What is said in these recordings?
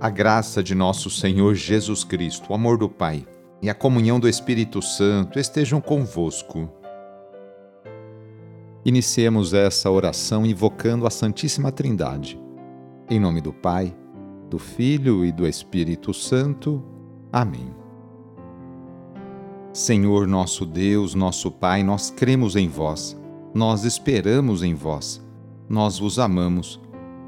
A graça de nosso Senhor Jesus Cristo, o amor do Pai e a comunhão do Espírito Santo estejam convosco. Iniciemos essa oração invocando a Santíssima Trindade. Em nome do Pai, do Filho e do Espírito Santo. Amém. Senhor nosso Deus, nosso Pai, nós cremos em vós, nós esperamos em vós, nós vos amamos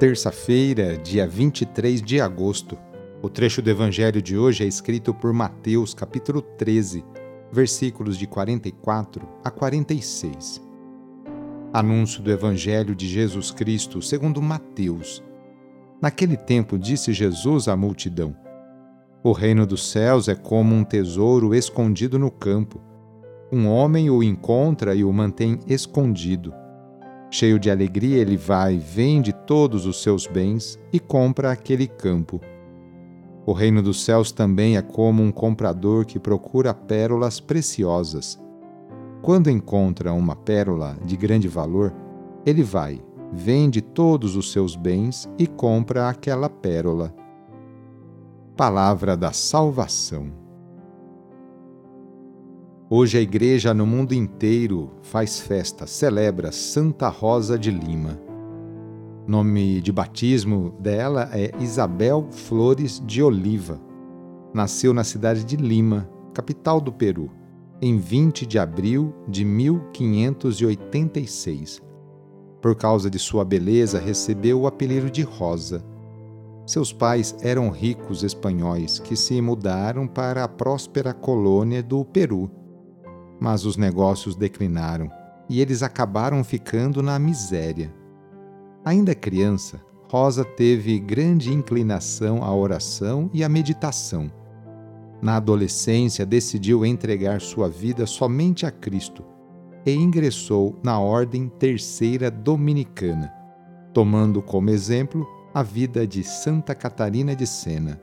terça-feira, dia 23 de agosto. O trecho do evangelho de hoje é escrito por Mateus, capítulo 13, versículos de 44 a 46. Anúncio do evangelho de Jesus Cristo, segundo Mateus. Naquele tempo disse Jesus à multidão: O reino dos céus é como um tesouro escondido no campo. Um homem o encontra e o mantém escondido Cheio de alegria, ele vai, vende todos os seus bens e compra aquele campo. O reino dos céus também é como um comprador que procura pérolas preciosas. Quando encontra uma pérola de grande valor, ele vai, vende todos os seus bens e compra aquela pérola. Palavra da Salvação. Hoje a igreja no mundo inteiro faz festa, celebra Santa Rosa de Lima. Nome de batismo dela é Isabel Flores de Oliva. Nasceu na cidade de Lima, capital do Peru, em 20 de abril de 1586. Por causa de sua beleza, recebeu o apelido de Rosa. Seus pais eram ricos espanhóis que se mudaram para a próspera colônia do Peru mas os negócios declinaram e eles acabaram ficando na miséria. Ainda criança, Rosa teve grande inclinação à oração e à meditação. Na adolescência, decidiu entregar sua vida somente a Cristo e ingressou na Ordem Terceira Dominicana, tomando como exemplo a vida de Santa Catarina de Sena.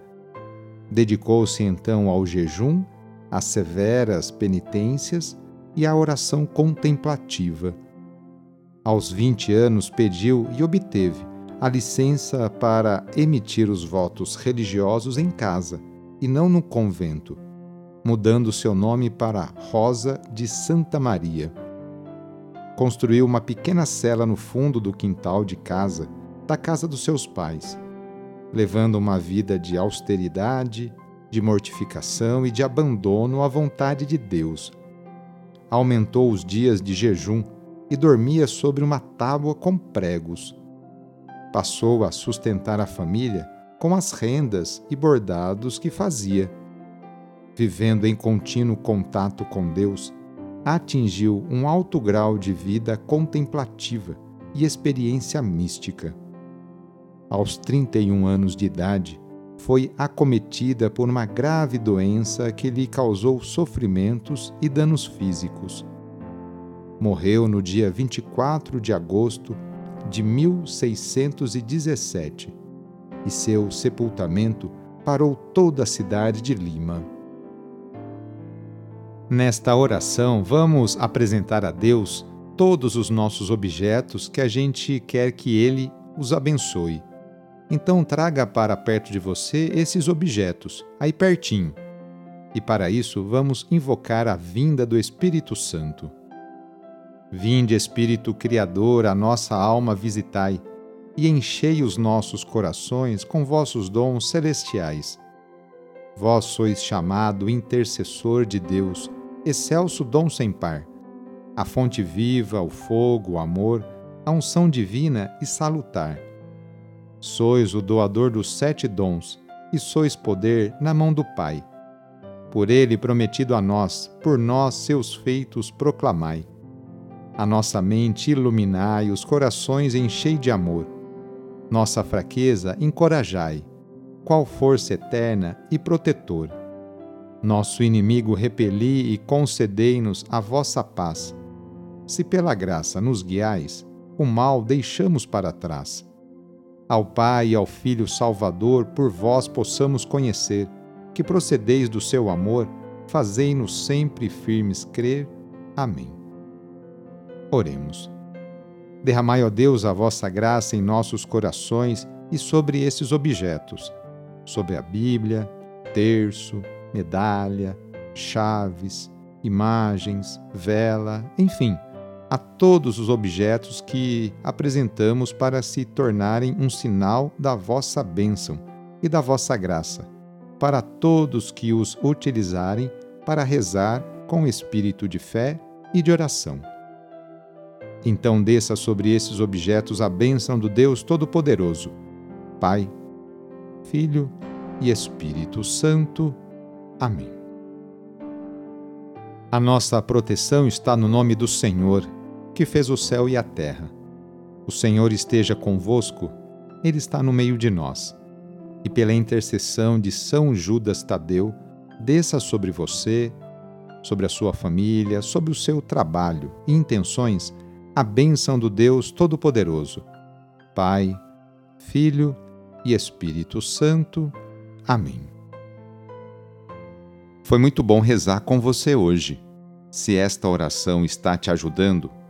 Dedicou-se então ao jejum as severas penitências e a oração contemplativa. Aos 20 anos pediu e obteve a licença para emitir os votos religiosos em casa e não no convento, mudando seu nome para Rosa de Santa Maria. Construiu uma pequena cela no fundo do quintal de casa, da casa dos seus pais, levando uma vida de austeridade de mortificação e de abandono à vontade de Deus. Aumentou os dias de jejum e dormia sobre uma tábua com pregos. Passou a sustentar a família com as rendas e bordados que fazia. Vivendo em contínuo contato com Deus, atingiu um alto grau de vida contemplativa e experiência mística. Aos 31 anos de idade, foi acometida por uma grave doença que lhe causou sofrimentos e danos físicos. Morreu no dia 24 de agosto de 1617 e seu sepultamento parou toda a cidade de Lima. Nesta oração, vamos apresentar a Deus todos os nossos objetos que a gente quer que Ele os abençoe. Então traga para perto de você esses objetos, aí pertinho. E para isso vamos invocar a vinda do Espírito Santo. Vinde, Espírito Criador, a nossa alma visitai, e enchei os nossos corações com vossos dons celestiais. Vós sois chamado intercessor de Deus, excelso dom sem par, a fonte viva, o fogo, o amor, a unção divina e salutar Sois o doador dos sete dons, e sois poder na mão do Pai. Por ele prometido a nós, por nós seus feitos proclamai. A nossa mente iluminai, os corações enchei de amor. Nossa fraqueza encorajai. qual força eterna e protetor. Nosso inimigo repeli e concedei-nos a vossa paz. Se pela graça nos guiais, o mal deixamos para trás. Ao Pai e ao Filho Salvador, por vós possamos conhecer, que procedeis do seu amor, fazei-nos sempre firmes crer. Amém. Oremos. Derramai, ó Deus, a vossa graça em nossos corações e sobre esses objetos, sobre a Bíblia, terço, medalha, chaves, imagens, vela, enfim, a todos os objetos que apresentamos para se tornarem um sinal da vossa bênção e da vossa graça, para todos que os utilizarem para rezar com espírito de fé e de oração. Então desça sobre esses objetos a bênção do Deus Todo-Poderoso, Pai, Filho e Espírito Santo. Amém. A nossa proteção está no nome do Senhor que fez o céu e a terra. O Senhor esteja convosco, Ele está no meio de nós. E pela intercessão de São Judas Tadeu, desça sobre você, sobre a sua família, sobre o seu trabalho e intenções, a bênção do Deus Todo-Poderoso. Pai, Filho e Espírito Santo. Amém. Foi muito bom rezar com você hoje. Se esta oração está te ajudando,